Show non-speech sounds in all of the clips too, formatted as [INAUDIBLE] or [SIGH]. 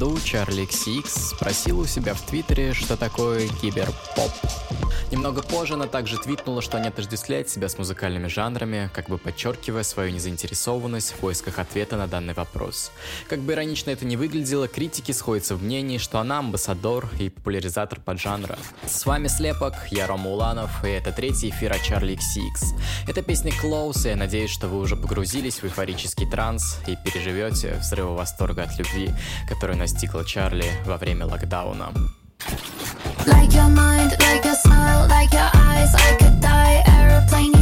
году Чарли XX спросил у себя в Твиттере, что такое киберпоп. Немного позже она также твитнула, что не отождествляет себя с музыкальными жанрами, как бы подчеркивая свою незаинтересованность в поисках ответа на данный вопрос. Как бы иронично это ни выглядело, критики сходятся в мнении, что она амбассадор и популяризатор поджанра. С вами Слепок, я Рома Уланов, и это третий эфир о Чарли XX. Это песня Close, и я надеюсь, что вы уже погрузились в эйфорический транс и переживете взрывы восторга от любви, которая настигла Чарли во время локдауна. Like your mind, like your smile, like your eyes, I could die. Aeroplane,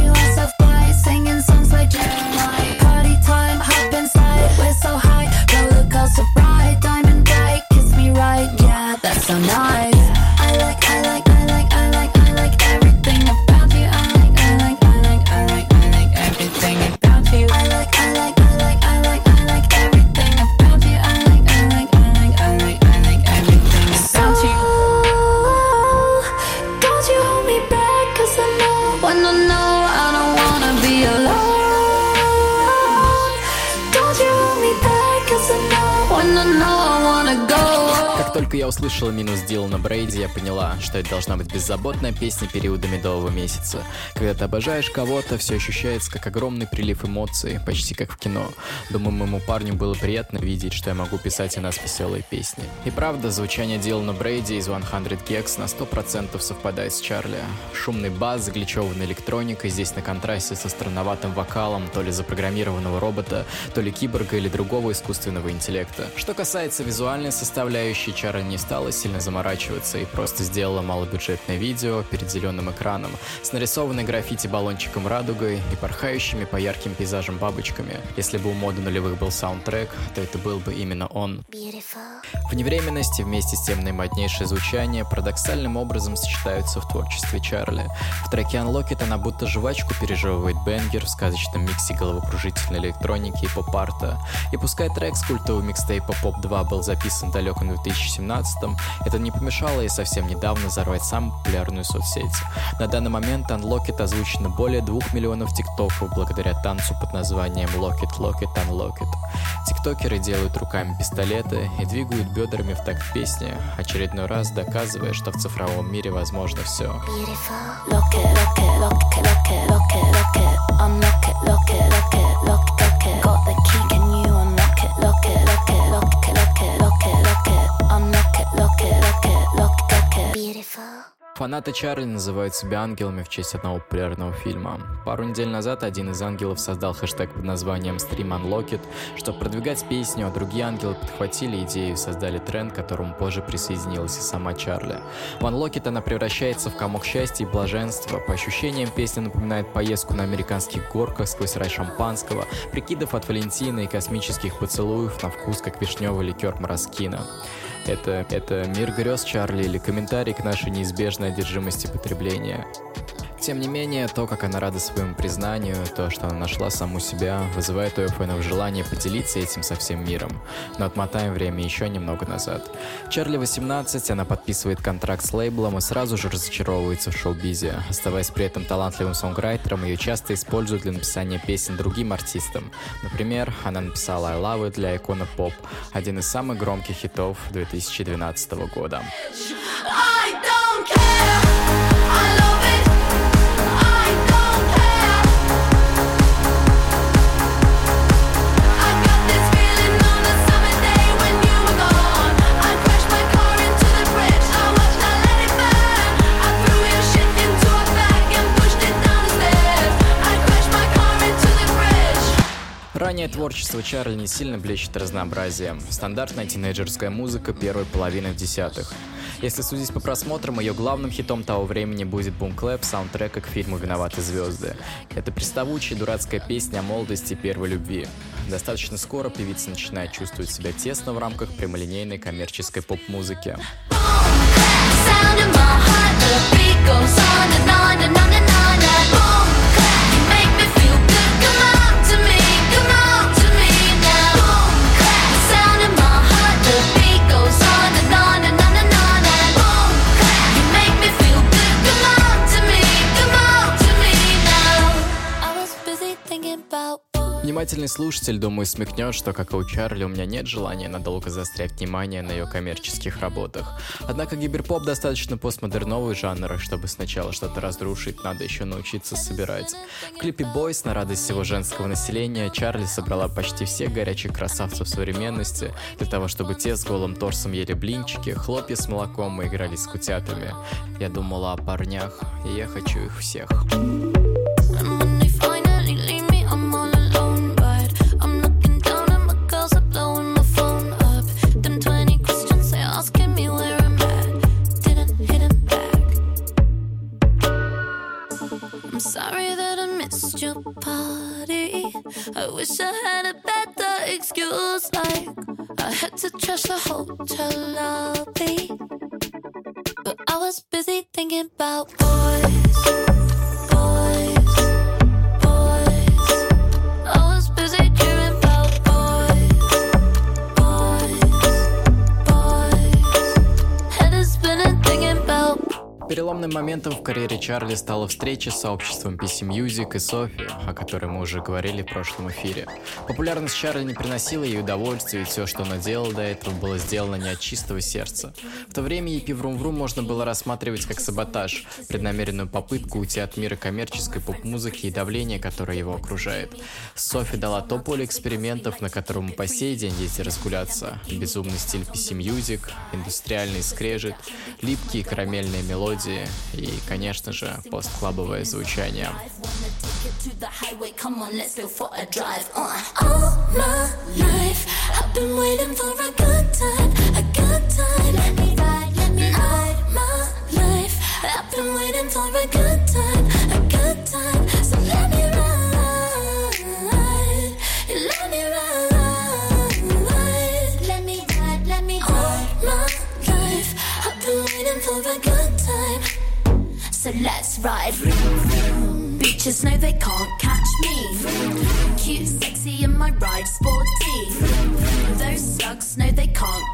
что это должна быть беззаботная песня периода медового месяца. Когда ты обожаешь кого-то, все ощущается как огромный прилив эмоций, почти как в кино. Думаю, моему парню было приятно видеть, что я могу писать о нас веселые песни. И правда, звучание Дилана Брейди из 100 Gex на 100% совпадает с Чарли. Шумный бас, загличеванный электроникой, здесь на контрасте со странноватым вокалом, то ли запрограммированного робота, то ли киборга или другого искусственного интеллекта. Что касается визуальной составляющей, Чарли не стала сильно заморачиваться и просто сделала малобюджетное видео перед зеленым экраном с нарисованной граффити баллончиком радугой и порхающими по ярким пейзажам бабочками. Если бы у моды нулевых был саундтрек, то это был бы именно он. Вневременность и вместе с тем наимоднейшее звучание парадоксальным образом сочетаются в творчестве Чарли. В треке Unlock она будто жвачку пережевывает бенгер в сказочном миксе головокружительной электроники и поп-арта. И пускай трек с культового микстейпа Pop 2 был записан в далеком 2017-м, это не помешало ей совсем недавно взорвать самую популярную соцсеть. На данный момент Unlocked озвучено более двух миллионов тиктоков благодаря танцу под названием Lock It, Lock It, Unlock It. Тиктокеры делают руками пистолеты и двигают бедрами в такт песни, очередной раз доказывая, что в цифровом мире возможно все. It, lock it, lock it, lock it, lock it, lock it. Фанаты Чарли называют себя ангелами в честь одного популярного фильма. Пару недель назад один из ангелов создал хэштег под названием Stream Unlocked, чтобы продвигать песню, а другие ангелы подхватили идею и создали тренд, к которому позже присоединилась и сама Чарли. В Unlocked она превращается в комок счастья и блаженства. По ощущениям, песня напоминает поездку на американских горках сквозь рай шампанского, прикидов от Валентина и космических поцелуев на вкус, как вишневый ликер Мороскина. Это, это мир грез Чарли или комментарий к нашей неизбежной одержимости потребления. Тем не менее, то, как она рада своему признанию, то, что она нашла саму себя, вызывает у ее фэнов желание поделиться этим со всем миром. Но отмотаем время еще немного назад. Чарли 18, она подписывает контракт с лейблом и сразу же разочаровывается в шоу-бизе. Оставаясь при этом талантливым сонграйтером, ее часто используют для написания песен другим артистам. Например, она написала «I Love It» для икона поп, один из самых громких хитов 2012 года. Ранее творчество Чарли не сильно блещет разнообразием. Стандартная тинейджерская музыка первой половины десятых. Если судить по просмотрам, ее главным хитом того времени будет Boom Clap, саундтрека к фильму «Виноваты звезды». Это приставучая дурацкая песня о молодости и первой любви. Достаточно скоро певица начинает чувствовать себя тесно в рамках прямолинейной коммерческой поп-музыки. Sound внимательный слушатель, думаю, смекнет, что, как и у Чарли, у меня нет желания надолго заострять внимание на ее коммерческих работах. Однако гиберпоп достаточно постмодерновый жанр, чтобы сначала что-то разрушить, надо еще научиться собирать. В клипе «Бойс» на радость всего женского населения Чарли собрала почти всех горячих красавцев современности для того, чтобы те с голым торсом ели блинчики, хлопья с молоком и играли с кутятами. Я думала о парнях, и я хочу их всех. And just busy thinking about boys. Переломным моментом в карьере Чарли стала встреча с сообществом PC Music и Софи, о которой мы уже говорили в прошлом эфире. Популярность Чарли не приносила ей удовольствия, и все, что она делала до этого, было сделано не от чистого сердца. В то время EP Vroom Vroom можно было рассматривать как саботаж, преднамеренную попытку уйти от мира коммерческой поп-музыки и давления, которое его окружает. Софи дала то поле экспериментов, на котором по сей день есть разгуляться. Безумный стиль PC Music, индустриальный скрежет, липкие карамельные мелодии и, конечно же, постклабовое звучание. Uh. For ride. Bitches know they can't catch me. Cute, sexy, and my ride sporty. Those slugs know they can't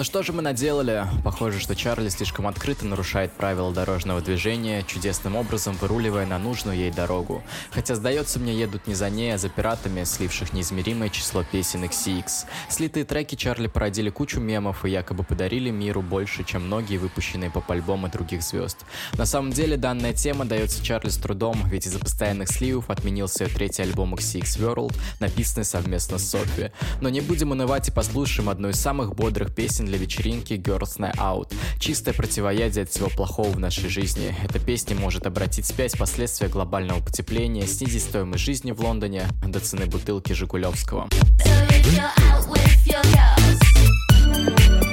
Ну что же мы наделали? Похоже, что Чарли слишком открыто нарушает правила дорожного движения, чудесным образом выруливая на нужную ей дорогу. Хотя, сдается мне, едут не за ней, а за пиратами, сливших неизмеримое число песен XCX. Слитые треки Чарли породили кучу мемов и якобы подарили миру больше, чем многие выпущенные поп-альбомы других звезд. На самом деле, данная тема дается Чарли с трудом, ведь из-за постоянных сливов отменился третий альбом XCX World, написанный совместно с Софи. Но не будем унывать и послушаем одну из самых бодрых песен для вечеринки Girls Night Out. Чистое противоядие от всего плохого в нашей жизни. Эта песня может обратить вспять последствия глобального потепления, снизить стоимость жизни в Лондоне до цены бутылки Жигулевского. So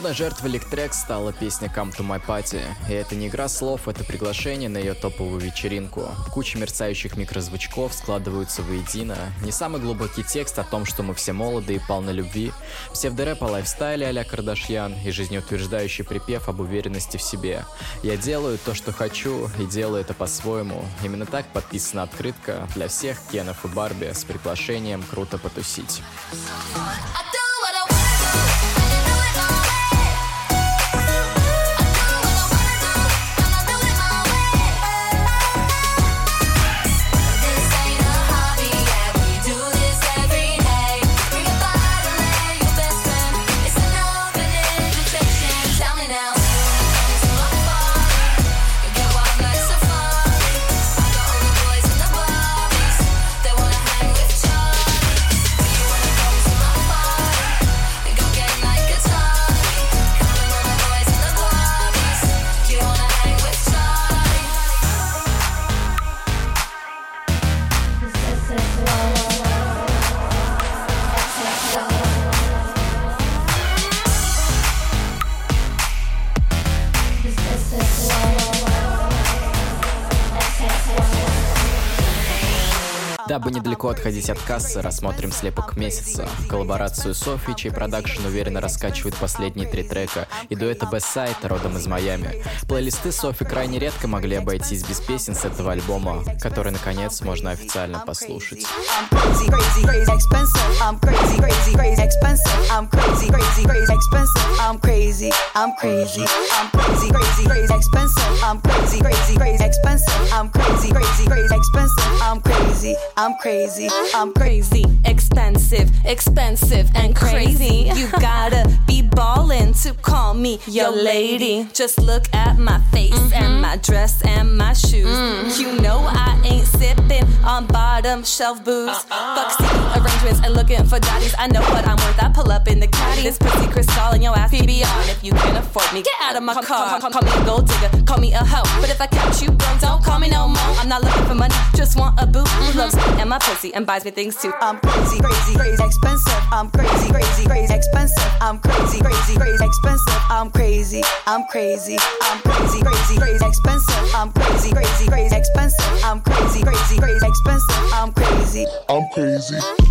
одной жертвой Лектрек стала песня Come to My Party. И это не игра слов, это приглашение на ее топовую вечеринку. Куча мерцающих микрозвучков складываются воедино. Не самый глубокий текст о том, что мы все молоды и полны любви. Псевдорэп о лайфстайле а-ля Кардашьян и жизнеутверждающий припев об уверенности в себе. Я делаю то, что хочу, и делаю это по-своему. Именно так подписана открытка для всех Кенов и Барби с приглашением «Круто потусить». I Отходить от кассы, рассмотрим слепок месяца. Коллаборацию Софи, чей продакшн уверенно раскачивает последние три трека, и дуэта Best родом из Майами. Плейлисты Софи крайне редко могли обойтись без песен с этого альбома, который, наконец, можно официально послушать. Expensive, expensive and crazy. You gotta be ballin' to call me your lady. Just look at my face mm-hmm. and my dress and my shoes. Mm. You know I ain't sippin' on bottom shelf booze. Uh-uh. Fuck city arrangements and looking for daddies. I know what I'm worth. I pull up in the caddy. This pussy crystal and your ass PBR. If you can't afford me, get out of my car. Call, call me a gold digger, call me a hoe. But if I catch you broke, don't call me no more. I'm not looking for money, just want a boo who loves me and my pussy and buys me things too. I'm crazy, crazy, crazy, expensive. I'm crazy, crazy, crazy, expensive. I'm crazy, crazy, crazy, expensive. I'm crazy, I'm crazy, I'm crazy, crazy, crazy, expensive. I'm crazy, crazy, crazy, expensive. I'm crazy, crazy, crazy, expensive. I'm crazy. I'm crazy.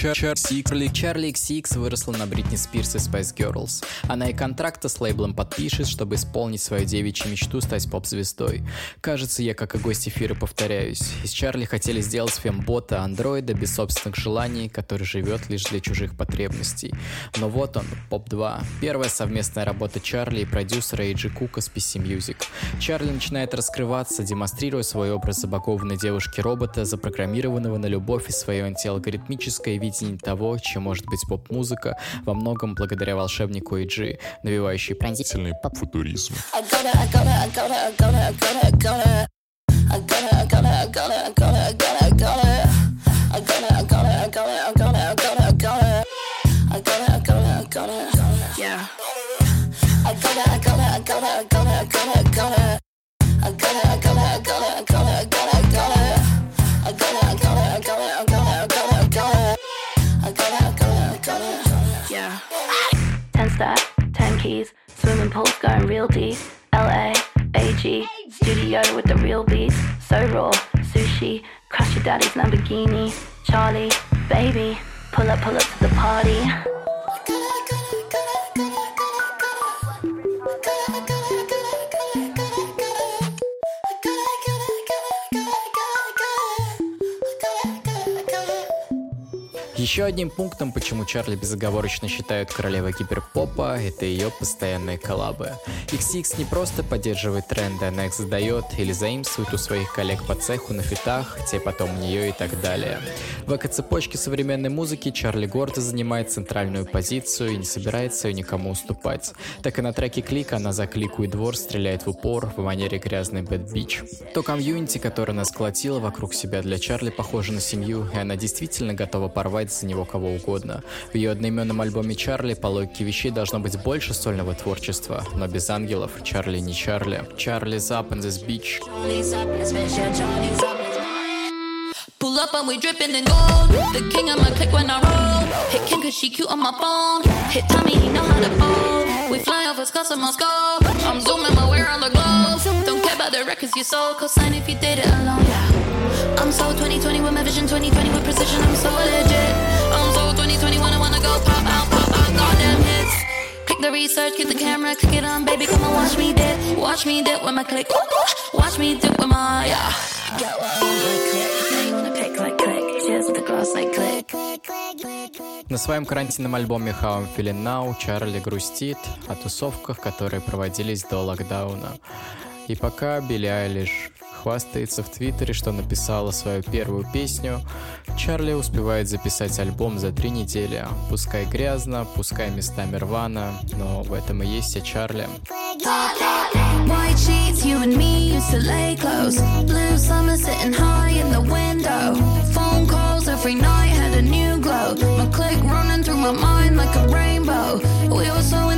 Чарли Чарли XX выросла на Бритни Спирс и Spice Girls. Она и контракта с лейблом подпишет, чтобы исполнить свою девичью мечту стать поп-звездой. Кажется, я как и гость эфира повторяюсь. Из Чарли хотели сделать фембота андроида без собственных желаний, который живет лишь для чужих потребностей. Но вот он, Поп 2. Первая совместная работа Чарли и продюсера Эйджи Кука с PC Music. Чарли начинает раскрываться, демонстрируя свой образ забагованной девушки-робота, запрограммированного на любовь и свое антиалгоритмическое видение того, чем может быть поп-музыка, во многом благодаря волшебнику Эйджи, навевающий пронзительный Поп-футуризм. I gotta, I gotta, I gotta, I gotta, I gotta, I gotta. I gotta, I gotta, I gotta, I gotta, I gotta, I gotta. I gotta, I gotta, I gotta, I gotta, I gotta, I gotta. I gotta, I gotta, I gotta, yeah. I gotta, I gotta, I gotta, I gotta, I gotta, I gotta. I gotta, I gotta, I gotta, 10 step, 10 keys, swimming pools going real deep. LA, AG, studio with the real beats. So raw, sushi, crush your daddy's Lamborghini. Charlie, baby, pull up, pull up to the party. [LAUGHS] Еще одним пунктом, почему Чарли безоговорочно считают королевой киберпопа, это ее постоянные коллабы. XX не просто поддерживает тренды, она их задает или заимствует у своих коллег по цеху на фитах, те потом у нее и так далее. В эко-цепочке современной музыки Чарли гордо занимает центральную позицию и не собирается ее никому уступать. Так и на треке Клик она за клику и двор стреляет в упор в манере грязный Bad Beach. То комьюнити, которое она сколотила вокруг себя для Чарли, похоже на семью, и она действительно готова порвать за него кого угодно. В ее одноименном альбоме Чарли по логике вещей должно быть больше сольного творчества, но без ангелов Чарли не Чарли. Charlie's up on this beach. Charlie's up in this bitch, yeah, Charlie's up in Pull up and we dripping in gold. The king of my clique when I roll. Hit King cause she cute on my phone. Hit Tommy, he know how to fold. We fly off his custom Moscow. I'm zooming my way around the globe. Don't care about the records you sold. Cosign if you did it alone. I'm so 2020 with my vision 2020 with precision. I'm so legit. I'm so 2020 when I wanna go pop out, pop out, goddamn hits. Click the research, get the camera, click it on, baby. Come on, watch me dip, watch me dip with my click. Watch me dip with my yeah. Get what on the click. Click, click, click. Cheers with the glass, like click. На своем карантинном альбоме How I'm Feeling Now Чарли грустит о тусовках, которые проводились до локдауна. И пока Билли Айлиш хвастается в Твиттере, что написала свою первую песню, Чарли успевает записать альбом за три недели. Пускай грязно, пускай местами рвано, но в этом и есть вся Чарли. Every night had a new glow. My click running through my mind like a rainbow. We were so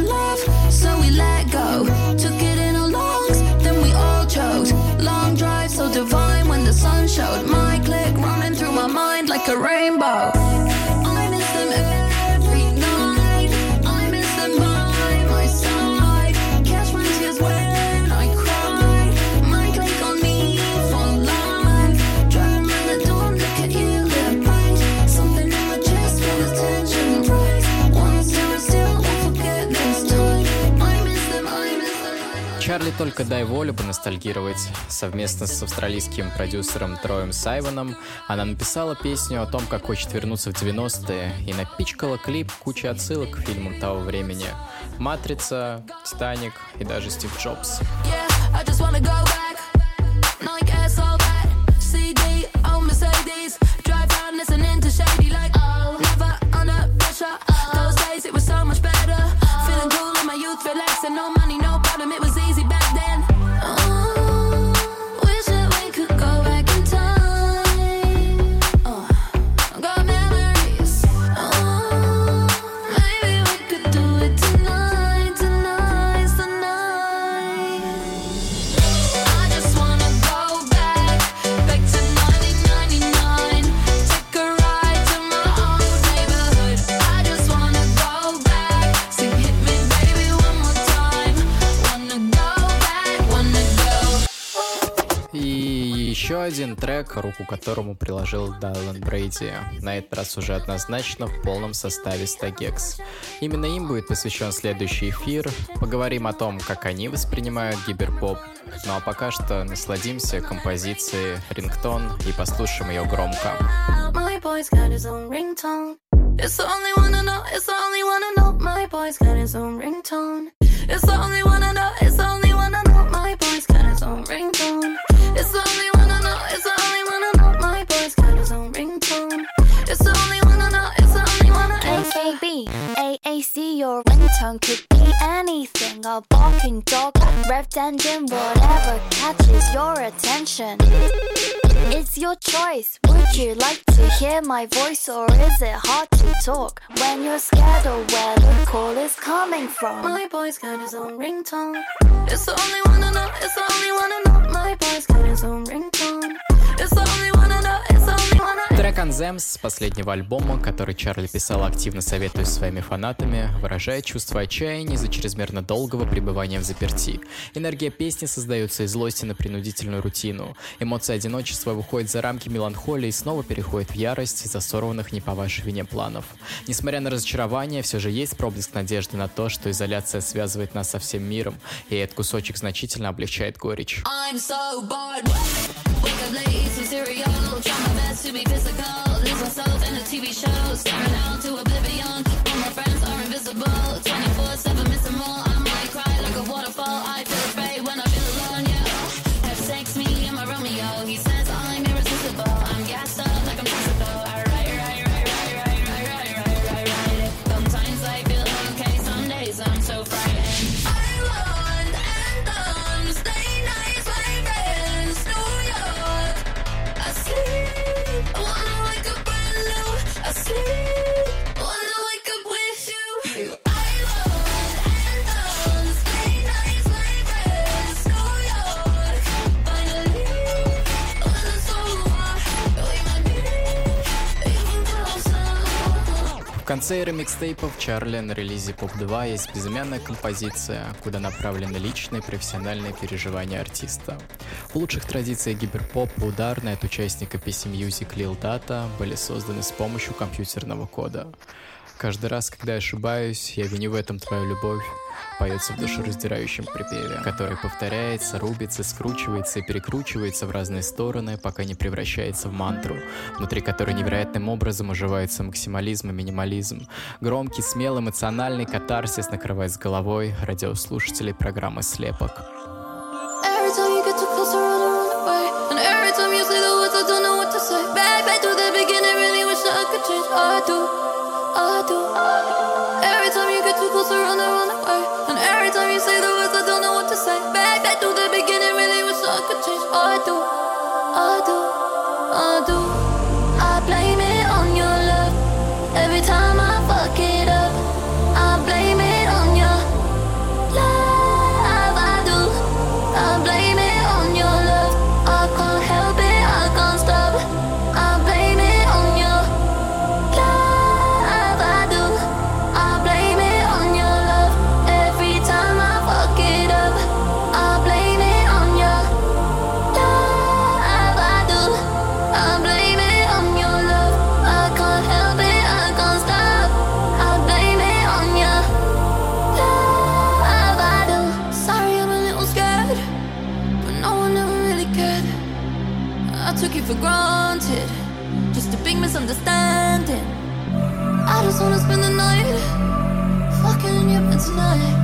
divine when the sun showed my click running through my mind like a rainbow. Только дай волю поностальгировать. Совместно с австралийским продюсером Троем Сайвоном она написала песню о том, как хочет вернуться в 90-е и напичкала клип кучей отсылок к фильмам того времени. «Матрица», «Титаник» и даже «Стив Джобс». Yeah, трек, руку которому приложил Дайлан Брейди, на этот раз уже однозначно в полном составе Стагекс. Именно им будет посвящен следующий эфир. Поговорим о том, как они воспринимают гиберпоп. Ну а пока что насладимся композицией «Рингтон» и послушаем ее громко. It's the only one I know. It's the only one I know. My boy's got his own ringtone. It's the only one revved whatever catches your attention. It's your choice. Would you like to hear my voice, or is it hard to talk when you're scared of where the call is coming from? My boy's got his own ringtone. It's the only one I know. It's the only one I know. My boy's got his own ringtone. It's the only one I know. Трек Anthems с последнего альбома, который Чарли писал активно советуясь своими фанатами, выражает чувство отчаяния из-за чрезмерно долгого пребывания в заперти. Энергия песни создается из злости на принудительную рутину. Эмоция одиночества выходит за рамки меланхолии и снова переходит в ярость из-за сорванных не по вашей вине планов. Несмотря на разочарование, все же есть проблеск надежды на то, что изоляция связывает нас со всем миром, и этот кусочек значительно облегчает горечь. I'm so bored. Some cereal. Try my best to be physical. Lose myself in a TV show. Staring out to oblivion. All my friends are invisible. 24 7 missing more. I конце эры микстейпов Чарли на релизе Pop 2 есть безымянная композиция, куда направлены личные профессиональные переживания артиста. В лучших традициях гиперпопа ударные от участника PC Music Lil Data были созданы с помощью компьютерного кода. Каждый раз, когда я ошибаюсь, я виню в этом твою любовь, поется в душераздирающем припеве, который повторяется, рубится, скручивается и перекручивается в разные стороны, пока не превращается в мантру, внутри которой невероятным образом уживается максимализм и минимализм. Громкий, смелый, эмоциональный катарсис накрывает с головой радиослушателей программы «Слепок». Every granted. Just a big misunderstanding. I just wanna spend the night fucking in your bed tonight.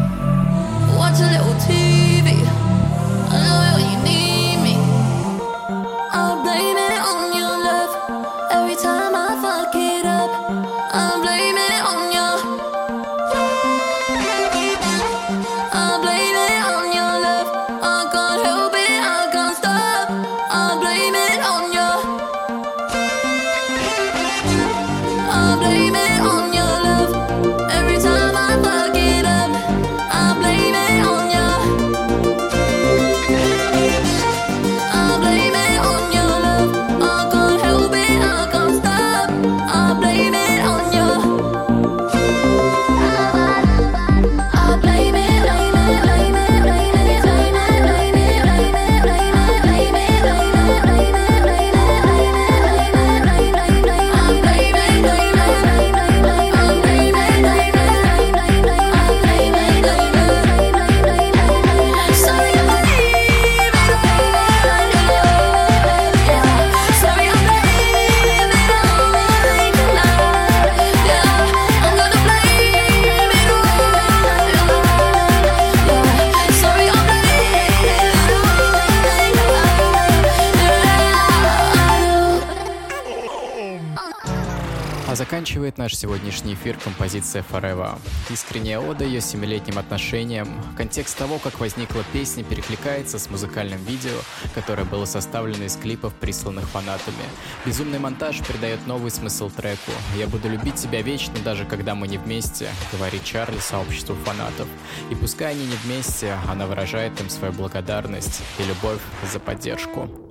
наш сегодняшний эфир композиция Forever. Искренняя ода ее семилетним отношениям, контекст того, как возникла песня, перекликается с музыкальным видео, которое было составлено из клипов, присланных фанатами. Безумный монтаж придает новый смысл треку. «Я буду любить тебя вечно, даже когда мы не вместе», говорит Чарли сообществу фанатов. И пускай они не вместе, она выражает им свою благодарность и любовь за поддержку.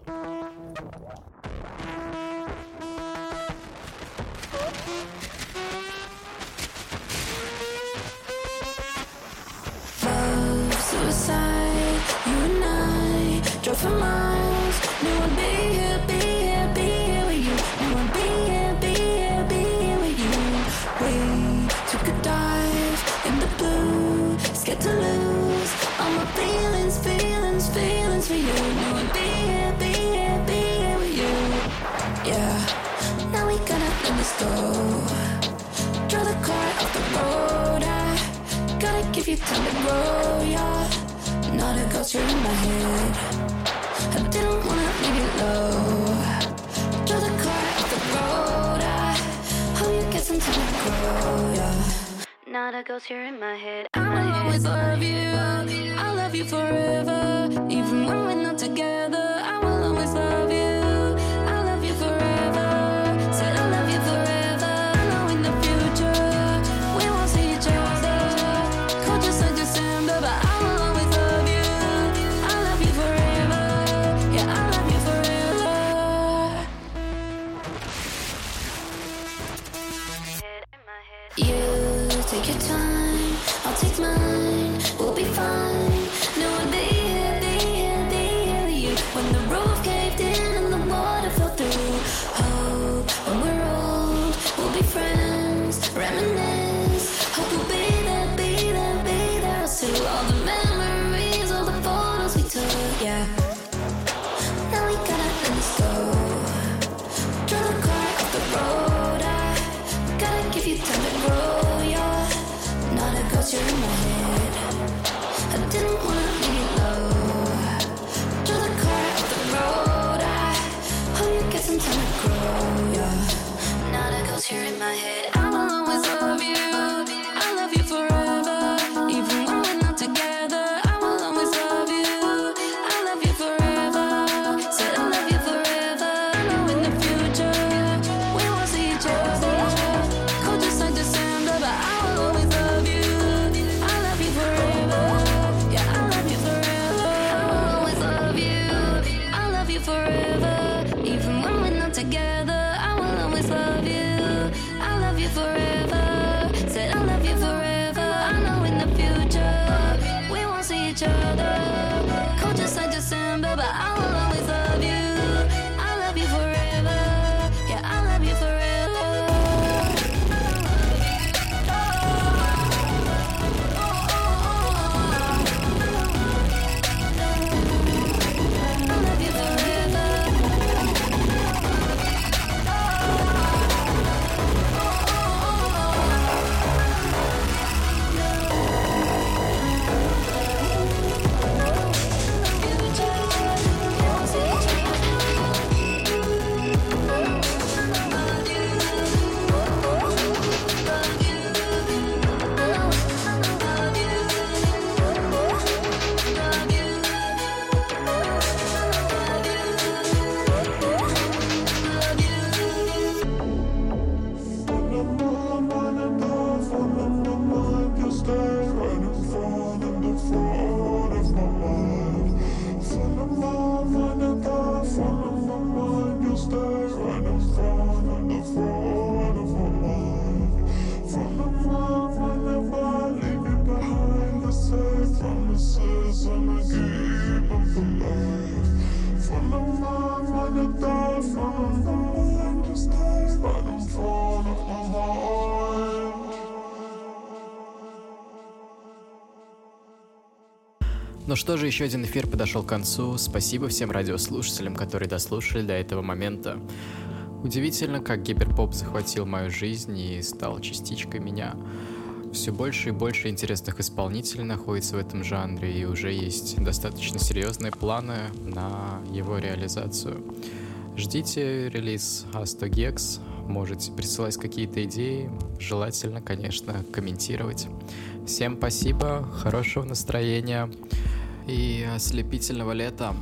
Drove for miles, knew I'd be here, be here, be here with you. Knew I'd be here, be here, be here with you. We took a dive in the blue, scared to lose all my feelings, feelings, feelings for you. Knew I'd be here, be here, be here with you. Yeah, now we gotta let this go. Draw the car off the road. I gotta give you time to grow, yeah. Not a ghost here in my head. I didn't wanna leave you low. Throw the car off the road. I hope you get some time to grow. Yeah. Not a ghost here in my head. I will always love you. I'll love you forever, even when we're not together. You take your time, I'll take mine. Ну что же, еще один эфир подошел к концу. Спасибо всем радиослушателям, которые дослушали до этого момента. Удивительно, как гиперпоп захватил мою жизнь и стал частичкой меня. Все больше и больше интересных исполнителей находится в этом жанре, и уже есть достаточно серьезные планы на его реализацию. Ждите релиз A100 Gex, можете присылать какие-то идеи, желательно, конечно, комментировать. Всем спасибо, хорошего настроения и ослепительного лета.